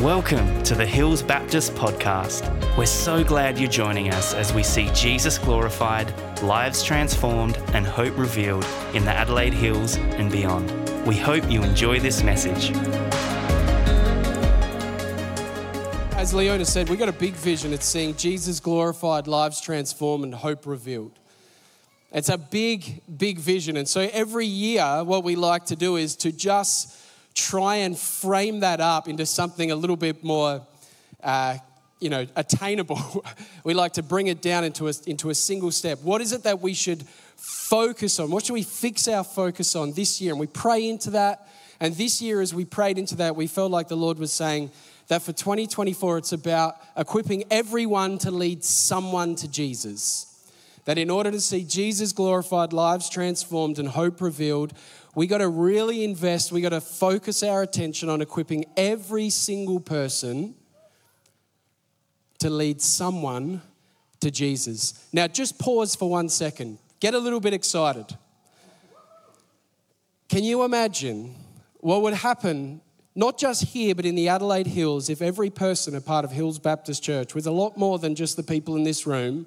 Welcome to the Hills Baptist Podcast. We're so glad you're joining us as we see Jesus glorified, lives transformed, and hope revealed in the Adelaide Hills and beyond. We hope you enjoy this message. As Leona said, we've got a big vision. It's seeing Jesus glorified, lives transformed, and hope revealed. It's a big, big vision. And so every year, what we like to do is to just try and frame that up into something a little bit more, uh, you know, attainable. we like to bring it down into a, into a single step. What is it that we should focus on? What should we fix our focus on this year? And we pray into that. And this year, as we prayed into that, we felt like the Lord was saying that for 2024, it's about equipping everyone to lead someone to Jesus. That in order to see Jesus glorified, lives transformed, and hope revealed, we got to really invest, we got to focus our attention on equipping every single person to lead someone to Jesus. Now, just pause for one second. Get a little bit excited. Can you imagine what would happen, not just here, but in the Adelaide Hills, if every person a part of Hills Baptist Church, with a lot more than just the people in this room,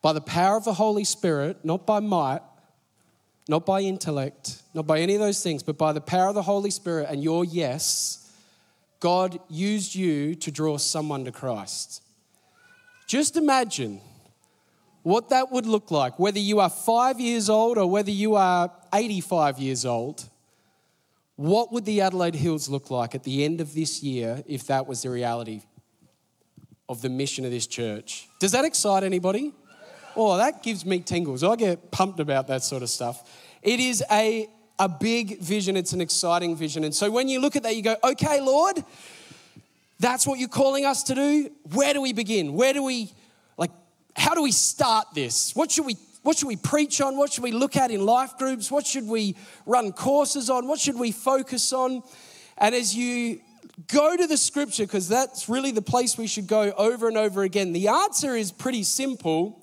by the power of the Holy Spirit, not by might, not by intellect, not by any of those things, but by the power of the Holy Spirit and your yes, God used you to draw someone to Christ. Just imagine what that would look like, whether you are five years old or whether you are 85 years old. What would the Adelaide Hills look like at the end of this year if that was the reality of the mission of this church? Does that excite anybody? Oh, that gives me tingles. I get pumped about that sort of stuff. It is a, a big vision, it's an exciting vision. And so when you look at that, you go, okay, Lord, that's what you're calling us to do. Where do we begin? Where do we, like, how do we start this? What should we what should we preach on? What should we look at in life groups? What should we run courses on? What should we focus on? And as you go to the scripture, because that's really the place we should go over and over again, the answer is pretty simple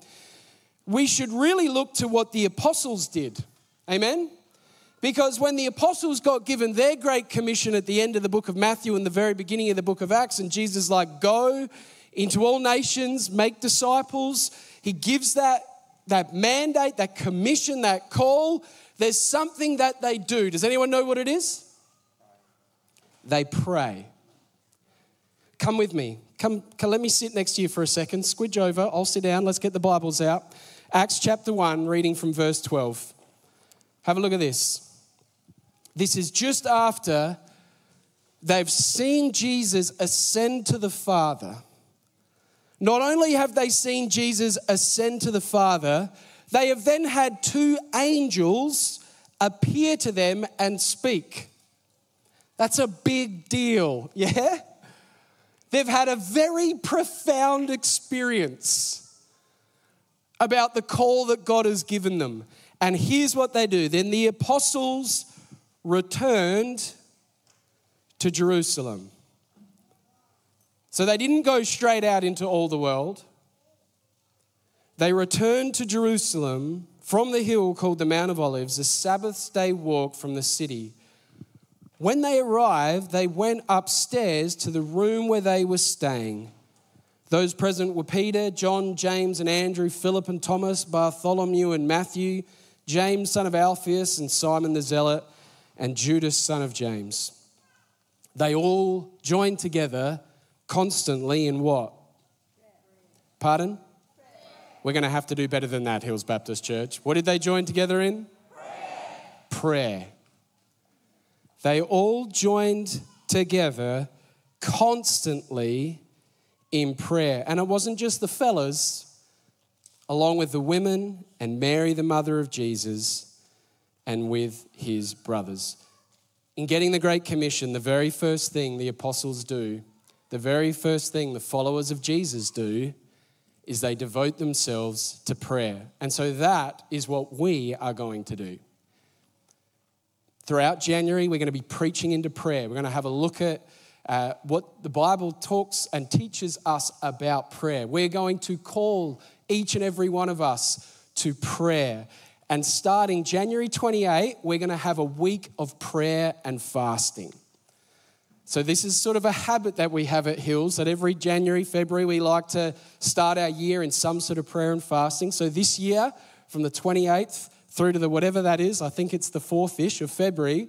we should really look to what the apostles did. Amen? Because when the apostles got given their great commission at the end of the book of Matthew and the very beginning of the book of Acts, and Jesus, like, go into all nations, make disciples, he gives that, that mandate, that commission, that call. There's something that they do. Does anyone know what it is? They pray. Come with me. Come, come, let me sit next to you for a second. Squidge over. I'll sit down. Let's get the Bibles out. Acts chapter 1, reading from verse 12. Have a look at this. This is just after they've seen Jesus ascend to the Father. Not only have they seen Jesus ascend to the Father, they have then had two angels appear to them and speak. That's a big deal, yeah? They've had a very profound experience about the call that God has given them. And here's what they do. Then the apostles returned to Jerusalem. So they didn't go straight out into all the world. They returned to Jerusalem from the hill called the Mount of Olives, a Sabbath day walk from the city. When they arrived, they went upstairs to the room where they were staying. Those present were Peter, John, James, and Andrew, Philip and Thomas, Bartholomew and Matthew, James, son of Alphaeus, and Simon the Zealot, and Judas, son of James. They all joined together constantly in what? Pardon? We're going to have to do better than that, Hills Baptist Church. What did they join together in? Prayer. Prayer. They all joined together constantly in prayer. And it wasn't just the fellas, along with the women and Mary, the mother of Jesus, and with his brothers. In getting the Great Commission, the very first thing the apostles do, the very first thing the followers of Jesus do, is they devote themselves to prayer. And so that is what we are going to do. Throughout January, we're going to be preaching into prayer. We're going to have a look at uh, what the Bible talks and teaches us about prayer. We're going to call each and every one of us to prayer. And starting January 28, we're going to have a week of prayer and fasting. So, this is sort of a habit that we have at Hills that every January, February, we like to start our year in some sort of prayer and fasting. So, this year, from the 28th through to the whatever that is, I think it's the 4th ish of February,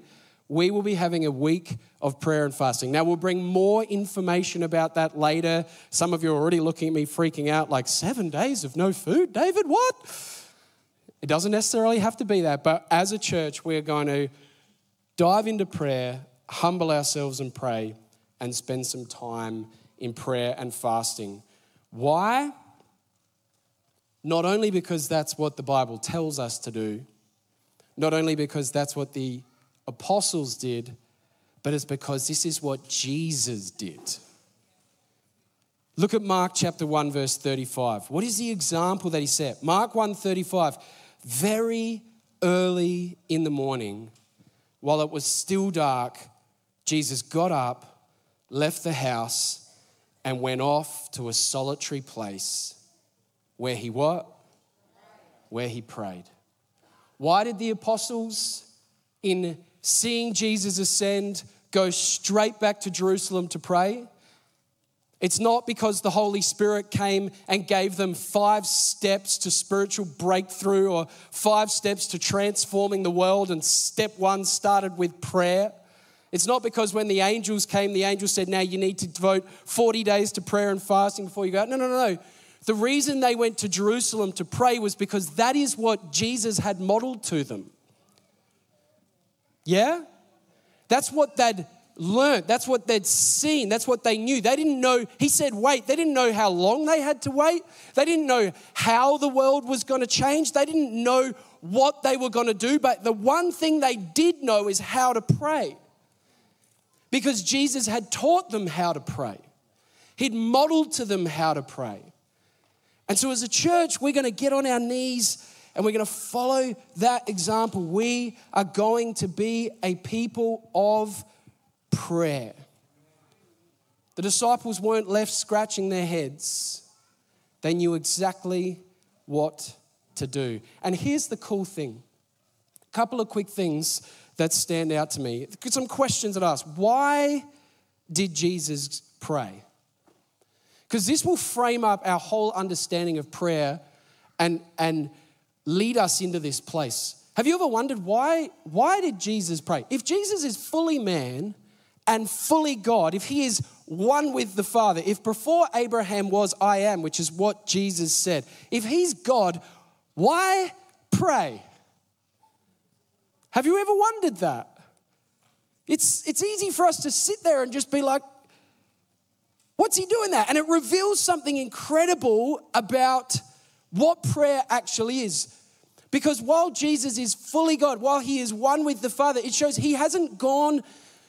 we will be having a week of prayer and fasting. Now, we'll bring more information about that later. Some of you are already looking at me freaking out like, seven days of no food, David, what? It doesn't necessarily have to be that, but as a church, we're going to dive into prayer, humble ourselves and pray, and spend some time in prayer and fasting. Why? Not only because that's what the Bible tells us to do, not only because that's what the apostles did, but it's because this is what Jesus did. Look at Mark chapter 1 verse 35. What is the example that he set? Mark 1:35. Very early in the morning, while it was still dark, Jesus got up, left the house, and went off to a solitary place where he what? Where he prayed. Why did the apostles in seeing Jesus ascend, go straight back to Jerusalem to pray. It's not because the Holy Spirit came and gave them five steps to spiritual breakthrough or five steps to transforming the world, and step one started with prayer. It's not because when the angels came, the angels said, Now you need to devote 40 days to prayer and fasting before you go out. No, no, no, no. The reason they went to Jerusalem to pray was because that is what Jesus had modeled to them. Yeah? That's what they'd learned. That's what they'd seen. That's what they knew. They didn't know, he said, wait. They didn't know how long they had to wait. They didn't know how the world was going to change. They didn't know what they were going to do. But the one thing they did know is how to pray. Because Jesus had taught them how to pray, He'd modeled to them how to pray. And so, as a church, we're going to get on our knees and we're going to follow that example. We are going to be a people of prayer. The disciples weren't left scratching their heads, they knew exactly what to do. And here's the cool thing a couple of quick things that stand out to me. Some questions that ask why did Jesus pray? Because this will frame up our whole understanding of prayer and, and lead us into this place. Have you ever wondered why, why did Jesus pray? If Jesus is fully man and fully God, if he is one with the Father, if before Abraham was I am, which is what Jesus said, if he's God, why pray? Have you ever wondered that? It's, it's easy for us to sit there and just be like, what's he doing that? And it reveals something incredible about what prayer actually is. Because while Jesus is fully God, while he is one with the Father, it shows he hasn't gone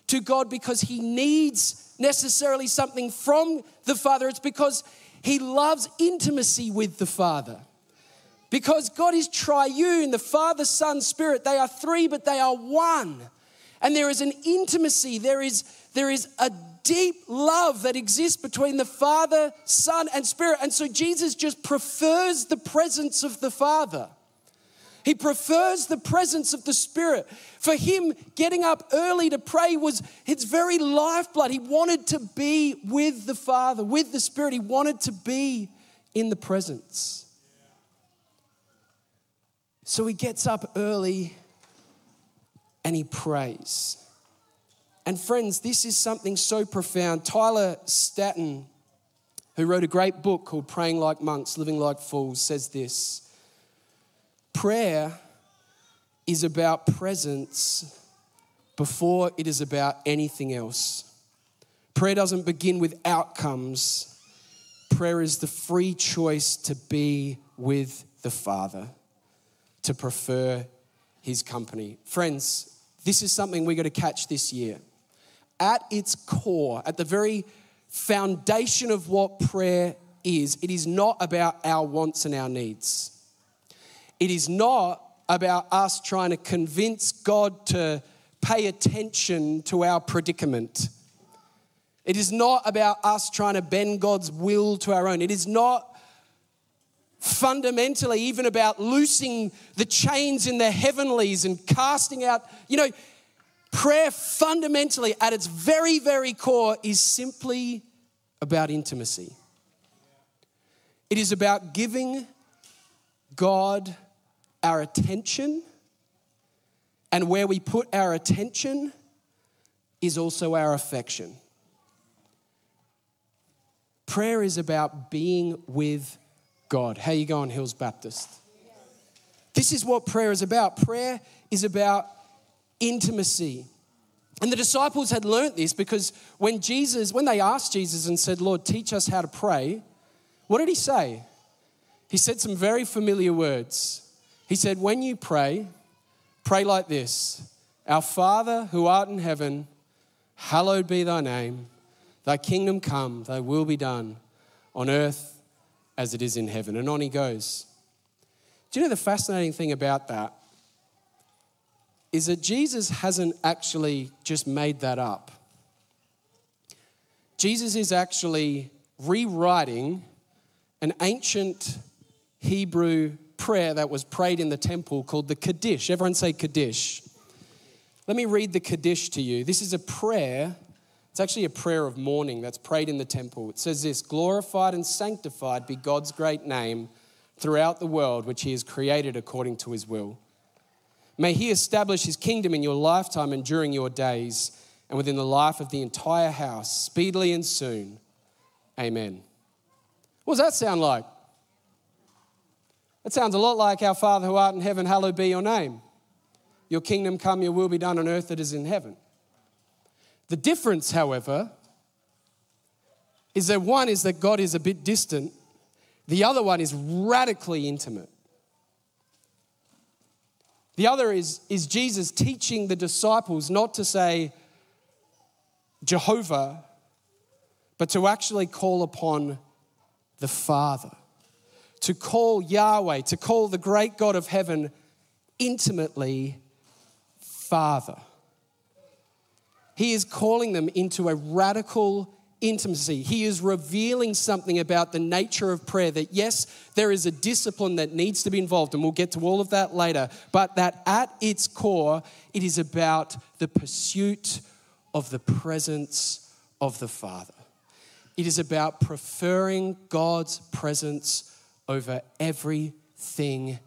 to God because he needs necessarily something from the Father. It's because he loves intimacy with the Father. Because God is triune, the Father, Son, Spirit, they are three, but they are one. And there is an intimacy, there is, there is a deep love that exists between the Father, Son, and Spirit. And so Jesus just prefers the presence of the Father. He prefers the presence of the Spirit. For him, getting up early to pray was his very lifeblood. He wanted to be with the Father, with the Spirit. He wanted to be in the presence. So he gets up early and he prays. And friends, this is something so profound. Tyler Staton, who wrote a great book called Praying Like Monks, Living Like Fools, says this Prayer is about presence before it is about anything else. Prayer doesn't begin with outcomes, prayer is the free choice to be with the Father, to prefer His company. Friends, this is something we're going to catch this year at its core, at the very foundation of what prayer is, it is not about our wants and our needs. It is not about us trying to convince God to pay attention to our predicament. It is not about us trying to bend God's will to our own. It is not fundamentally even about loosing the chains in the heavenlies and casting out, you know, Prayer, fundamentally, at its very, very core, is simply about intimacy. It is about giving God our attention, and where we put our attention is also our affection. Prayer is about being with God. How you going, Hills Baptist? This is what prayer is about. Prayer is about intimacy. And the disciples had learnt this because when Jesus, when they asked Jesus and said, Lord, teach us how to pray, what did he say? He said some very familiar words. He said, When you pray, pray like this Our Father who art in heaven, hallowed be thy name. Thy kingdom come, thy will be done on earth as it is in heaven. And on he goes. Do you know the fascinating thing about that? Is that Jesus hasn't actually just made that up. Jesus is actually rewriting an ancient Hebrew prayer that was prayed in the temple called the Kaddish. Everyone say Kaddish. Let me read the Kaddish to you. This is a prayer it's actually a prayer of mourning that's prayed in the temple. It says this Glorified and sanctified be God's great name throughout the world, which He has created according to His will. May He establish His kingdom in your lifetime and during your days, and within the life of the entire house, speedily and soon. Amen. What does that sound like? That sounds a lot like our Father who art in heaven, hallowed be your name. Your kingdom come, your will be done on earth that is in heaven. The difference, however, is that one is that God is a bit distant, the other one is radically intimate. The other is, is Jesus teaching the disciples not to say Jehovah, but to actually call upon the Father, to call Yahweh, to call the great God of heaven intimately Father. He is calling them into a radical intimacy. He is revealing something about the nature of prayer that, yes, there is a discipline that needs to be involved, and we'll get to all of that later, but that at its core, it is about the pursuit of the presence of the Father. It is about preferring God's presence over everything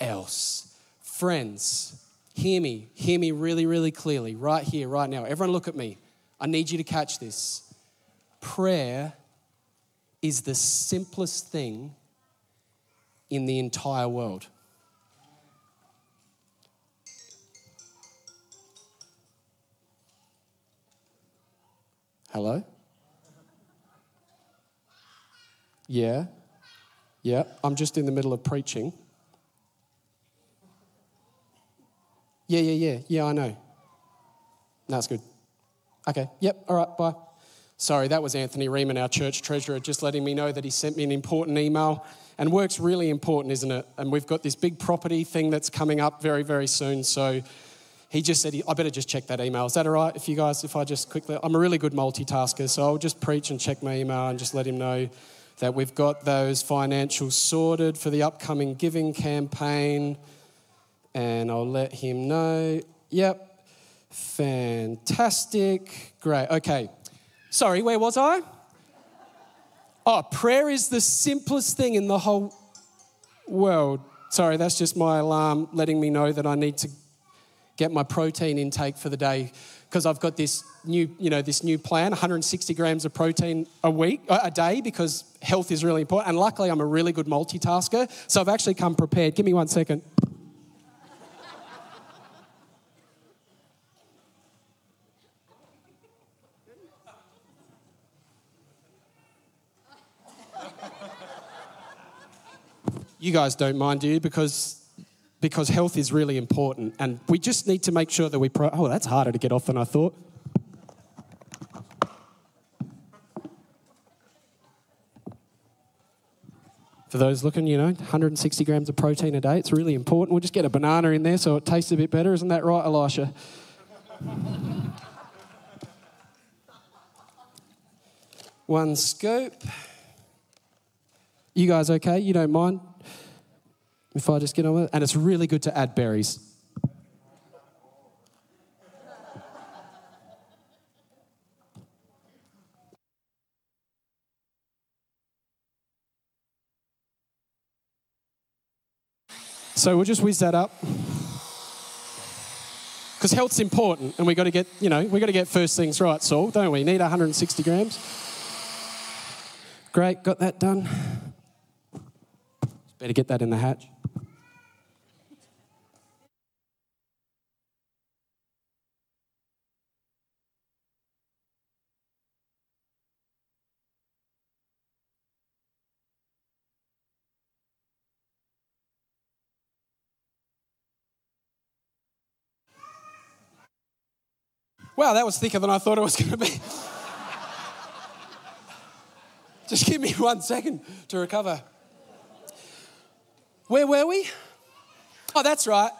else. Friends, Hear me, hear me really, really clearly, right here, right now. Everyone, look at me. I need you to catch this. Prayer is the simplest thing in the entire world. Hello? Yeah? Yeah, I'm just in the middle of preaching. Yeah, yeah, yeah. Yeah, I know. That's good. Okay, yep, all right, bye. Sorry, that was Anthony Riemann, our church treasurer, just letting me know that he sent me an important email. And work's really important, isn't it? And we've got this big property thing that's coming up very, very soon. So he just said, I better just check that email. Is that all right if you guys, if I just quickly, I'm a really good multitasker, so I'll just preach and check my email and just let him know that we've got those financials sorted for the upcoming giving campaign and I'll let him know. Yep, fantastic, great. Okay, sorry, where was I? Oh, prayer is the simplest thing in the whole world. Sorry, that's just my alarm letting me know that I need to get my protein intake for the day because I've got this new, you know, this new plan, 160 grams of protein a week, uh, a day, because health is really important. And luckily, I'm a really good multitasker, so I've actually come prepared. Give me one second. You guys don't mind, do you? Because because health is really important, and we just need to make sure that we. Pro- oh, that's harder to get off than I thought. For those looking, you know, 160 grams of protein a day, it's really important. We'll just get a banana in there so it tastes a bit better. Isn't that right, Elisha? One scoop. You guys okay? You don't mind? If I just get on with it. And it's really good to add berries. So we'll just whiz that up. Because health's important and we've got to get, you know, we've got to get first things right, Saul, don't we? Need 160 grams. Great, got that done. Better get that in the hatch. Wow, that was thicker than I thought it was going to be. Just give me one second to recover. Where were we? Oh, that's right.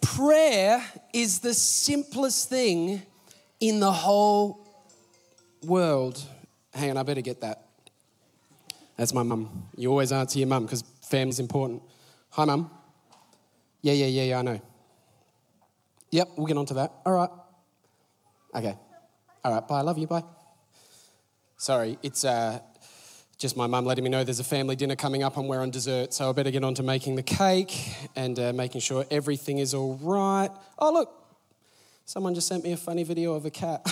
Prayer is the simplest thing in the whole world. Hang on, I better get that. That's my mum. You always answer your mum because family's important. Hi, mum. Yeah, yeah, yeah, yeah, I know. Yep, we'll get on to that. All right. Okay. All right, bye. I love you. Bye. Sorry, it's uh, just my mum letting me know there's a family dinner coming up and we're on dessert, so I better get on to making the cake and uh, making sure everything is all right. Oh, look, someone just sent me a funny video of a cat.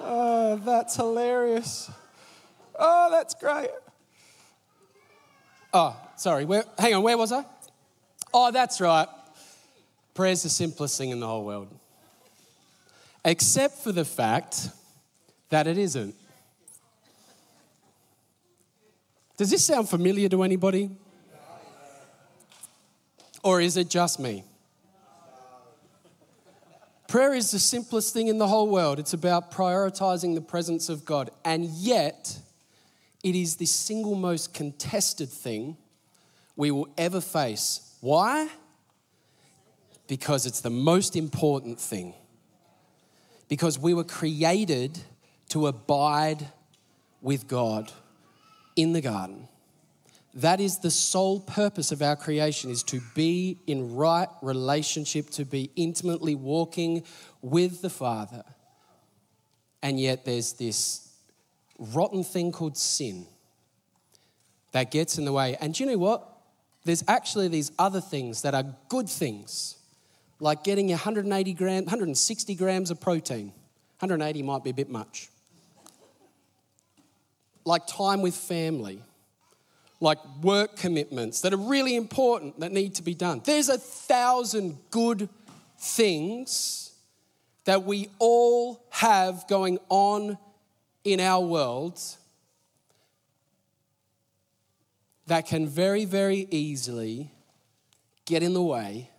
oh, that's hilarious. Oh, that's great. Oh, sorry. Where, hang on, where was I? Oh, that's right. Prayer's the simplest thing in the whole world except for the fact that it isn't. Does this sound familiar to anybody? Or is it just me? Prayer is the simplest thing in the whole world. It's about prioritizing the presence of God. And yet, it is the single most contested thing we will ever face. Why? Because it's the most important thing because we were created to abide with God in the garden. That is the sole purpose of our creation is to be in right relationship, to be intimately walking with the Father. And yet there's this rotten thing called sin that gets in the way. And do you know what? There's actually these other things that are good things like getting 180 grams, 160 grams of protein. 180 might be a bit much. Like time with family, like work commitments that are really important that need to be done. There's a thousand good things that we all have going on in our world that can very, very easily get in the way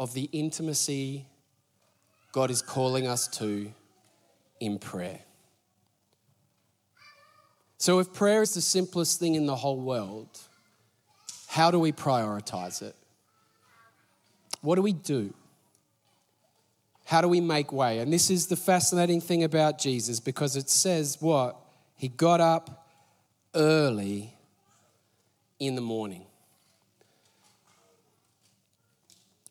of the intimacy God is calling us to in prayer. So, if prayer is the simplest thing in the whole world, how do we prioritize it? What do we do? How do we make way? And this is the fascinating thing about Jesus because it says what? He got up early in the morning.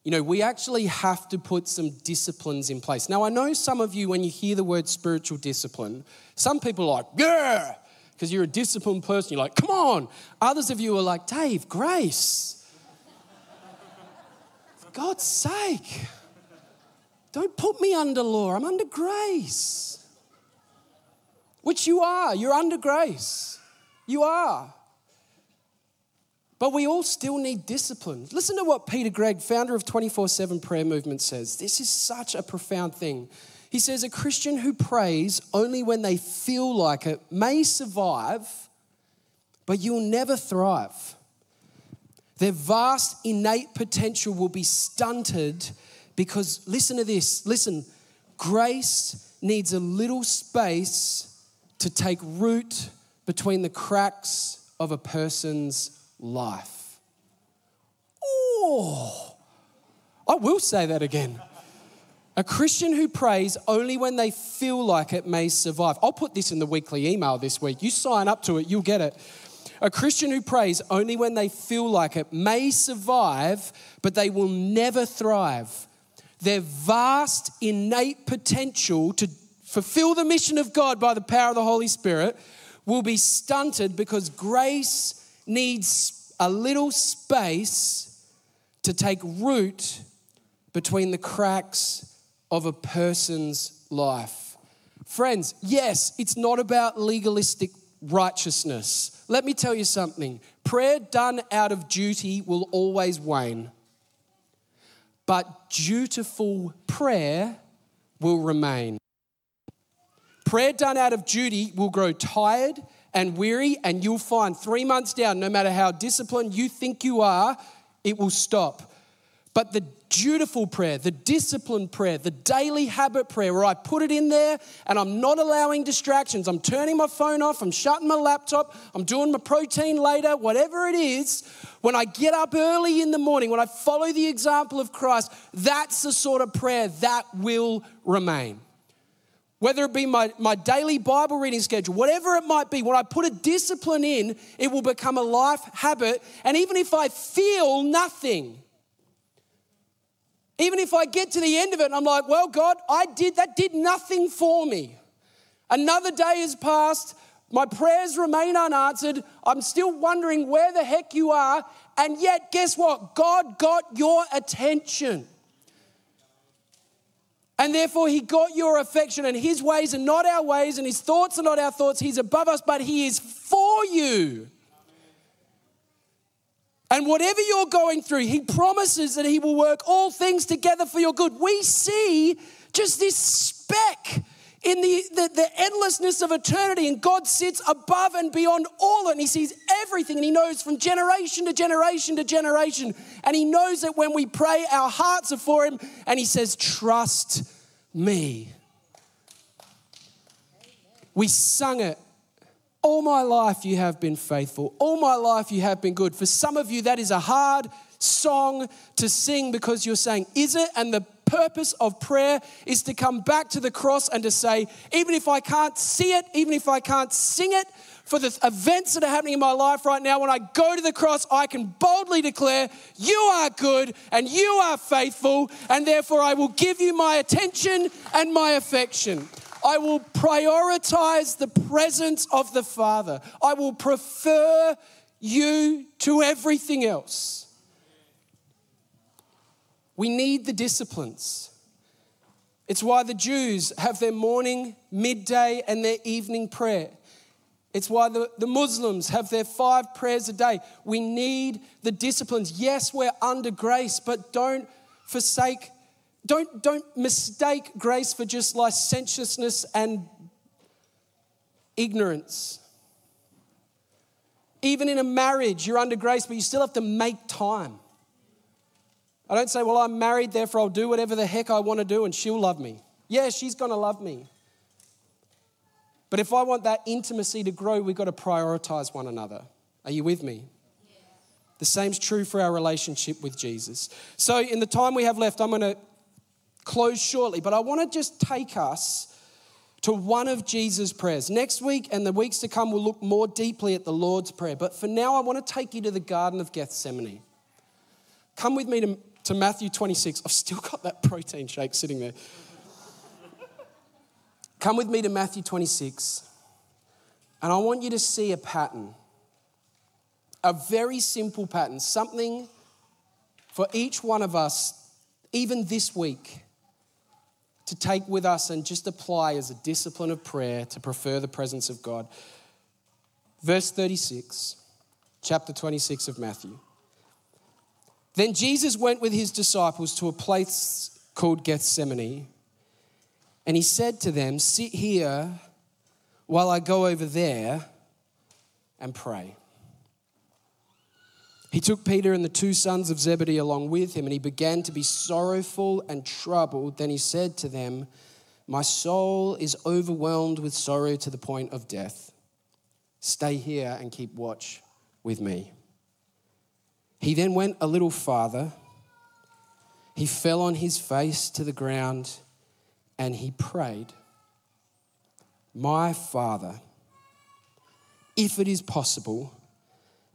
You know, we actually have to put some disciplines in place. Now, I know some of you, when you hear the word spiritual discipline, some people are like, yeah, because you're a disciplined person. You're like, come on. Others of you are like, Dave, grace. For God's sake, don't put me under law. I'm under grace. Which you are. You're under grace. You are. But we all still need discipline. Listen to what Peter Greig, founder of 24 7 Prayer Movement, says. This is such a profound thing. He says, A Christian who prays only when they feel like it may survive, but you'll never thrive. Their vast innate potential will be stunted because, listen to this listen, grace needs a little space to take root between the cracks of a person's life. Oh, I will say that again. A Christian who prays only when they feel like it may survive. I'll put this in the weekly email this week. You sign up to it, you'll get it. A Christian who prays only when they feel like it may survive, but they will never thrive. Their vast innate potential to fulfill the mission of God by the power of the Holy Spirit will be stunted because grace needs a little space to take root between the cracks of a person's life. Friends, yes, it's not about legalistic righteousness. Let me tell you something prayer done out of duty will always wane, but dutiful prayer will remain. Prayer done out of duty will grow tired and weary, and you'll find three months down, no matter how disciplined you think you are, it will stop. But the dutiful prayer, the disciplined prayer, the daily habit prayer, where I put it in there and I'm not allowing distractions. I'm turning my phone off, I'm shutting my laptop, I'm doing my protein later, whatever it is. When I get up early in the morning, when I follow the example of Christ, that's the sort of prayer that will remain. Whether it be my, my daily Bible reading schedule, whatever it might be, when I put a discipline in, it will become a life habit. And even if I feel nothing, even if I get to the end of it and I'm like, well, God, I did, that did nothing for me. Another day has passed. My prayers remain unanswered. I'm still wondering where the heck you are. And yet, guess what? God got your attention. And therefore, He got your affection, and His ways are not our ways, and His thoughts are not our thoughts. He's above us, but He is for you. And whatever you're going through, He promises that He will work all things together for your good. We see just this speck in the, the, the, endlessness of eternity, and God sits above and beyond all and He sees everything, and He knows from generation to generation to generation. And He knows that when we pray, our hearts are for Him, and He says, Trust me. We sung it all my life you have been faithful. All my life you have been good. For some of you, that is a hard song to sing because you're saying, Is it? And the purpose of prayer is to come back to the cross and to say, Even if I can't see it, even if I can't sing it, for the events that are happening in my life right now, when I go to the cross, I can boldly declare, You are good and you are faithful, and therefore I will give you my attention and my affection. I will prioritize the presence of the Father. I will prefer you to everything else. We need the disciplines. It's why the Jews have their morning, midday, and their evening prayer. It's why the, the Muslims have their five prayers a day. We need the disciplines. Yes, we're under grace, but don't forsake don't, don't mistake grace for just licentiousness and ignorance. Even in a marriage, you're under grace, but you still have to make time. I don't say, well, I'm married, therefore I'll do whatever the heck I want to do and she'll love me. Yeah, she's going to love me. But if I want that intimacy to grow, we've got to prioritize one another. Are you with me? The same's true for our relationship with Jesus. So, in the time we have left, I'm going to close shortly, but I want to just take us to one of Jesus' prayers. Next week and the weeks to come, we'll look more deeply at the Lord's Prayer. But for now, I want to take you to the Garden of Gethsemane. Come with me to, to Matthew 26. I've still got that protein shake sitting there. Come with me to Matthew 26, and I want you to see a pattern. A very simple pattern, something for each one of us, even this week to take with us and just apply as a discipline of prayer to prefer the presence of God. Verse 36, chapter 26 of Matthew. Then Jesus went with his disciples to a place called Gethsemane, and he said to them, Sit here while I go over there and pray. He took Peter and the two sons of Zebedee along with him, and he began to be sorrowful and troubled. Then he said to them, My soul is overwhelmed with sorrow to the point of death. Stay here and keep watch with me. He then went a little farther. He fell on his face to the ground and he prayed, My Father, if it is possible,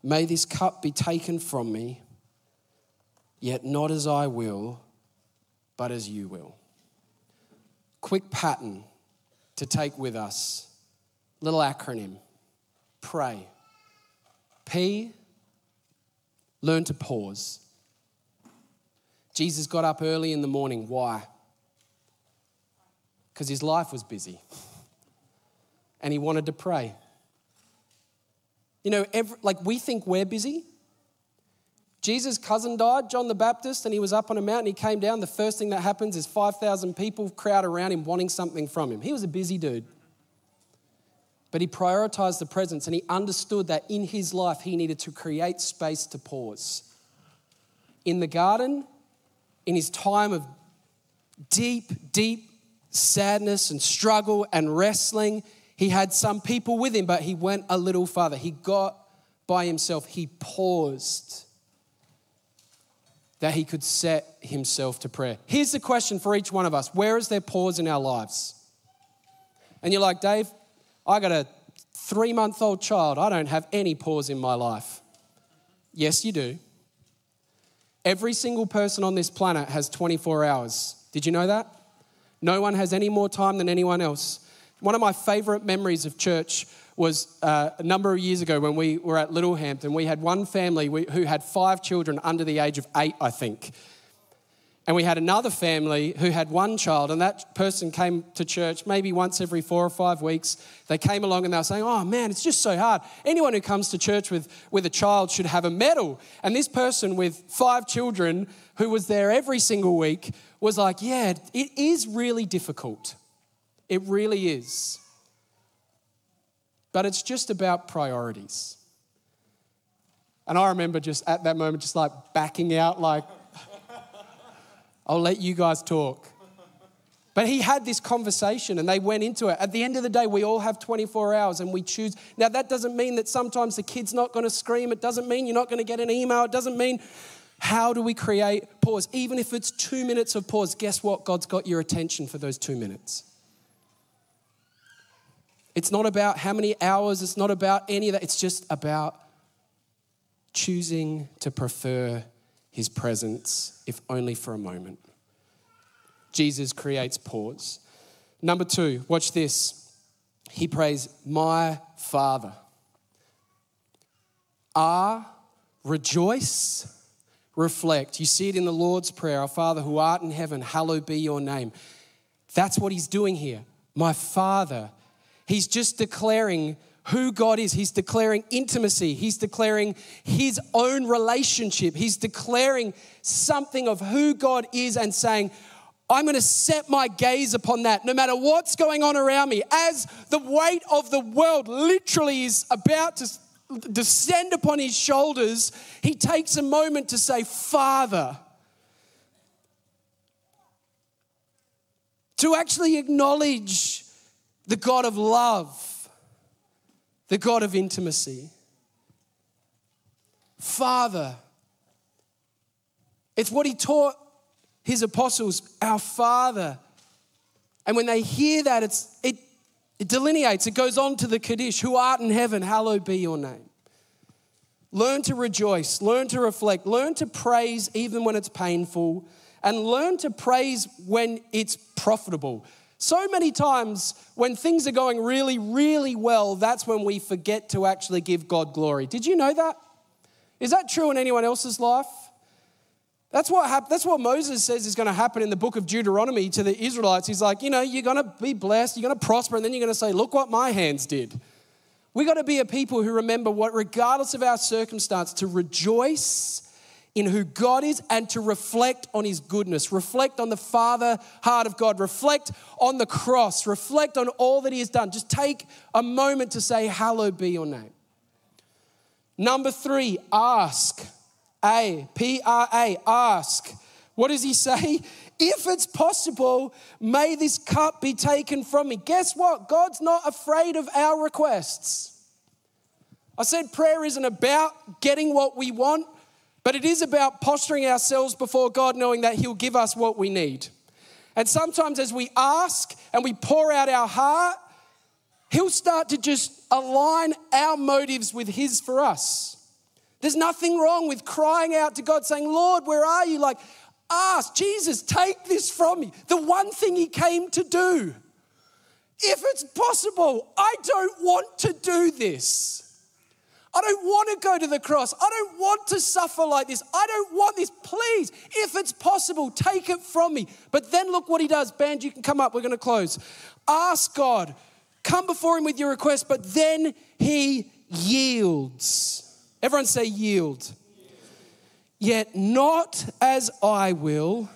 May this cup be taken from me, yet not as I will, but as you will. Quick pattern to take with us. Little acronym pray. P, learn to pause. Jesus got up early in the morning. Why? Because his life was busy and he wanted to pray. You know, every, like we think we're busy. Jesus' cousin died, John the Baptist, and he was up on a mountain. He came down. The first thing that happens is 5,000 people crowd around him wanting something from him. He was a busy dude. But he prioritized the presence and he understood that in his life he needed to create space to pause. In the garden, in his time of deep, deep sadness and struggle and wrestling, he had some people with him, but he went a little farther. He got by himself. He paused that he could set himself to prayer. Here's the question for each one of us Where is there pause in our lives? And you're like, Dave, I got a three month old child. I don't have any pause in my life. Yes, you do. Every single person on this planet has 24 hours. Did you know that? No one has any more time than anyone else. One of my favorite memories of church was uh, a number of years ago when we were at Littlehampton. We had one family who had five children under the age of eight, I think. And we had another family who had one child, and that person came to church maybe once every four or five weeks. They came along and they were saying, Oh man, it's just so hard. Anyone who comes to church with, with a child should have a medal. And this person with five children who was there every single week was like, Yeah, it is really difficult. It really is. But it's just about priorities. And I remember just at that moment, just like backing out, like, I'll let you guys talk. But he had this conversation and they went into it. At the end of the day, we all have 24 hours and we choose. Now, that doesn't mean that sometimes the kid's not going to scream. It doesn't mean you're not going to get an email. It doesn't mean how do we create pause? Even if it's two minutes of pause, guess what? God's got your attention for those two minutes. It's not about how many hours, it's not about any of that. It's just about choosing to prefer his presence, if only for a moment. Jesus creates pause. Number two, watch this. He prays, My Father. Ah, rejoice, reflect. You see it in the Lord's Prayer Our Father who art in heaven, hallowed be your name. That's what he's doing here. My Father. He's just declaring who God is. He's declaring intimacy. He's declaring his own relationship. He's declaring something of who God is and saying, I'm going to set my gaze upon that no matter what's going on around me. As the weight of the world literally is about to descend upon his shoulders, he takes a moment to say, Father. To actually acknowledge the God of love the God of intimacy. Father. It's what he taught his apostles, our Father. And when they hear that, it's, it, it delineates, it goes on to the Kaddish, who art in heaven, hallowed be your name. Learn to rejoice, learn to reflect, learn to praise even when it's painful, and learn to praise when it's profitable. So many times when things are going really, really well, that's when we forget to actually give God glory. Did you know that? Is that true in anyone else's life? That's what, hap- that's what Moses says is going to happen in the book of Deuteronomy to the Israelites. He's like, you know, you're going to be blessed, you're going to prosper, and then you're going to say, look what my hands did. We got to be a people who remember what, regardless of our circumstance, to rejoice in who God is and to reflect on his goodness, reflect on the Father heart of God, reflect on the cross, reflect on all that he has done. Just take a moment to say, Hallowed be your name. Number three, ask. A, P R A, ask. What does he say? If it's possible, may this cup be taken from me. Guess what? God's not afraid of our requests. I said prayer isn't about getting what we want, but it is about posturing ourselves before God, knowing that He'll give us what we need. And sometimes, as we ask and we pour out our heart, He'll start to just align our motives with His for us. There's nothing wrong with crying out to God, saying, Lord, where are you? Like, ask, Jesus, take this from me. The one thing He came to do. If it's possible, I don't want to do this. I don't want to go to the cross. I don't want to suffer like this. I don't want this. Please, if it's possible, take it from me. But then look what he does. Band, you can come up. We're going to close. Ask God, come before him with your request, but then he yields. Everyone say, yield. Yet not as I will,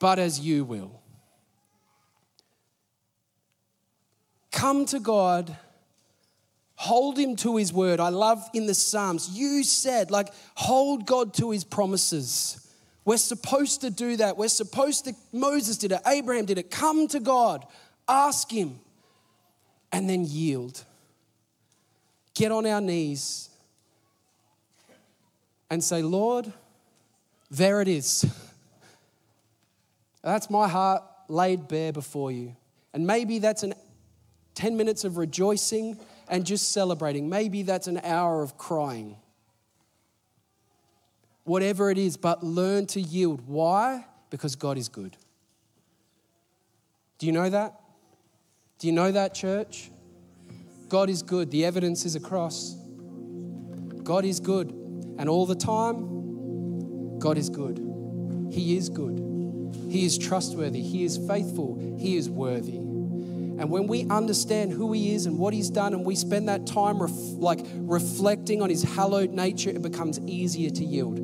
but as you will. Come to God Hold him to his word. I love in the Psalms, you said, like, hold God to his promises. We're supposed to do that. We're supposed to, Moses did it, Abraham did it. Come to God, ask him, and then yield. Get on our knees and say, Lord, there it is. That's my heart laid bare before you. And maybe that's an 10 minutes of rejoicing and just celebrating. Maybe that's an hour of crying. Whatever it is, but learn to yield. Why? Because God is good. Do you know that? Do you know that, church? God is good. The evidence is across. God is good. And all the time, God is good. He is good. He is trustworthy. He is faithful. He is worthy. And when we understand who He is and what He's done, and we spend that time ref- like reflecting on His hallowed nature, it becomes easier to yield.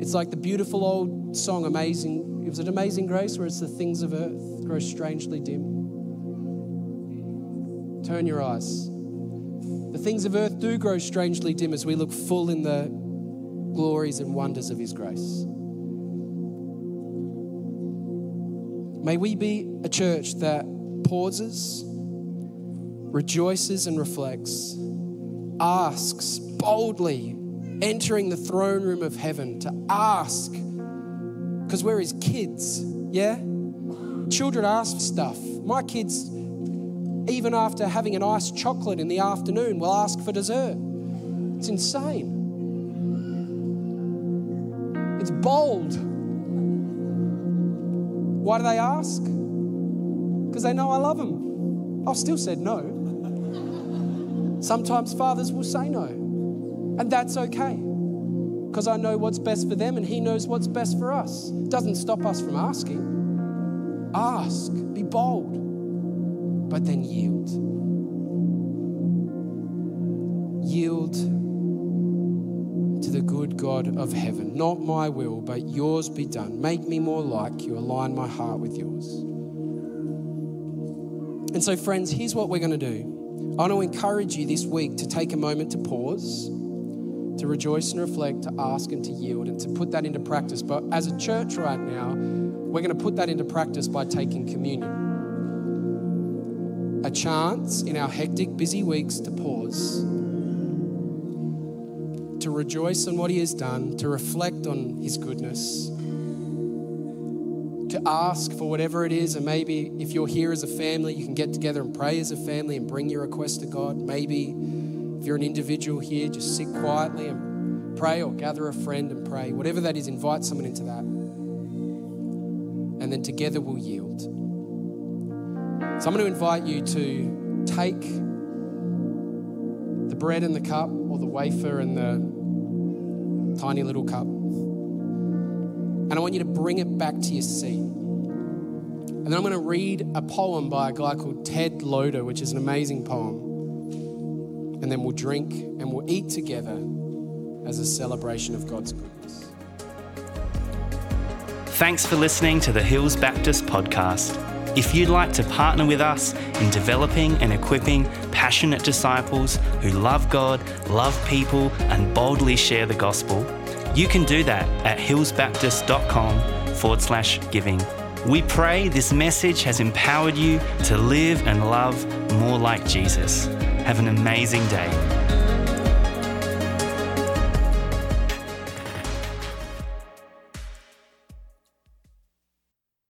It's like the beautiful old song, Amazing. Was it Amazing Grace, where it's the things of earth grow strangely dim? Turn your eyes. The things of earth do grow strangely dim as we look full in the glories and wonders of His grace. May we be a church that pauses, rejoices, and reflects, asks boldly, entering the throne room of heaven to ask, because we're his kids, yeah? Children ask stuff. My kids, even after having an iced chocolate in the afternoon, will ask for dessert. It's insane. It's bold. Why do they ask? Because they know I love them. I've still said no. Sometimes fathers will say no, and that's okay because I know what's best for them and He knows what's best for us. It doesn't stop us from asking. Ask, be bold, but then yield. Yield to the good God of heaven. Not my will, but yours be done. Make me more like you. Align my heart with yours. And so, friends, here's what we're going to do. I want to encourage you this week to take a moment to pause, to rejoice and reflect, to ask and to yield, and to put that into practice. But as a church right now, we're going to put that into practice by taking communion. A chance in our hectic, busy weeks to pause, to rejoice on what He has done, to reflect on His goodness to ask for whatever it is. And maybe if you're here as a family, you can get together and pray as a family and bring your request to God. Maybe if you're an individual here, just sit quietly and pray or gather a friend and pray. Whatever that is, invite someone into that. And then together we'll yield. So I'm going to invite you to take the bread and the cup or the wafer and the tiny little cup and I want you to bring it back to your seat. And then I'm going to read a poem by a guy called Ted Loder, which is an amazing poem. And then we'll drink and we'll eat together as a celebration of God's goodness. Thanks for listening to the Hills Baptist podcast. If you'd like to partner with us in developing and equipping passionate disciples who love God, love people, and boldly share the gospel, you can do that at hillsbaptist.com forward slash giving. We pray this message has empowered you to live and love more like Jesus. Have an amazing day.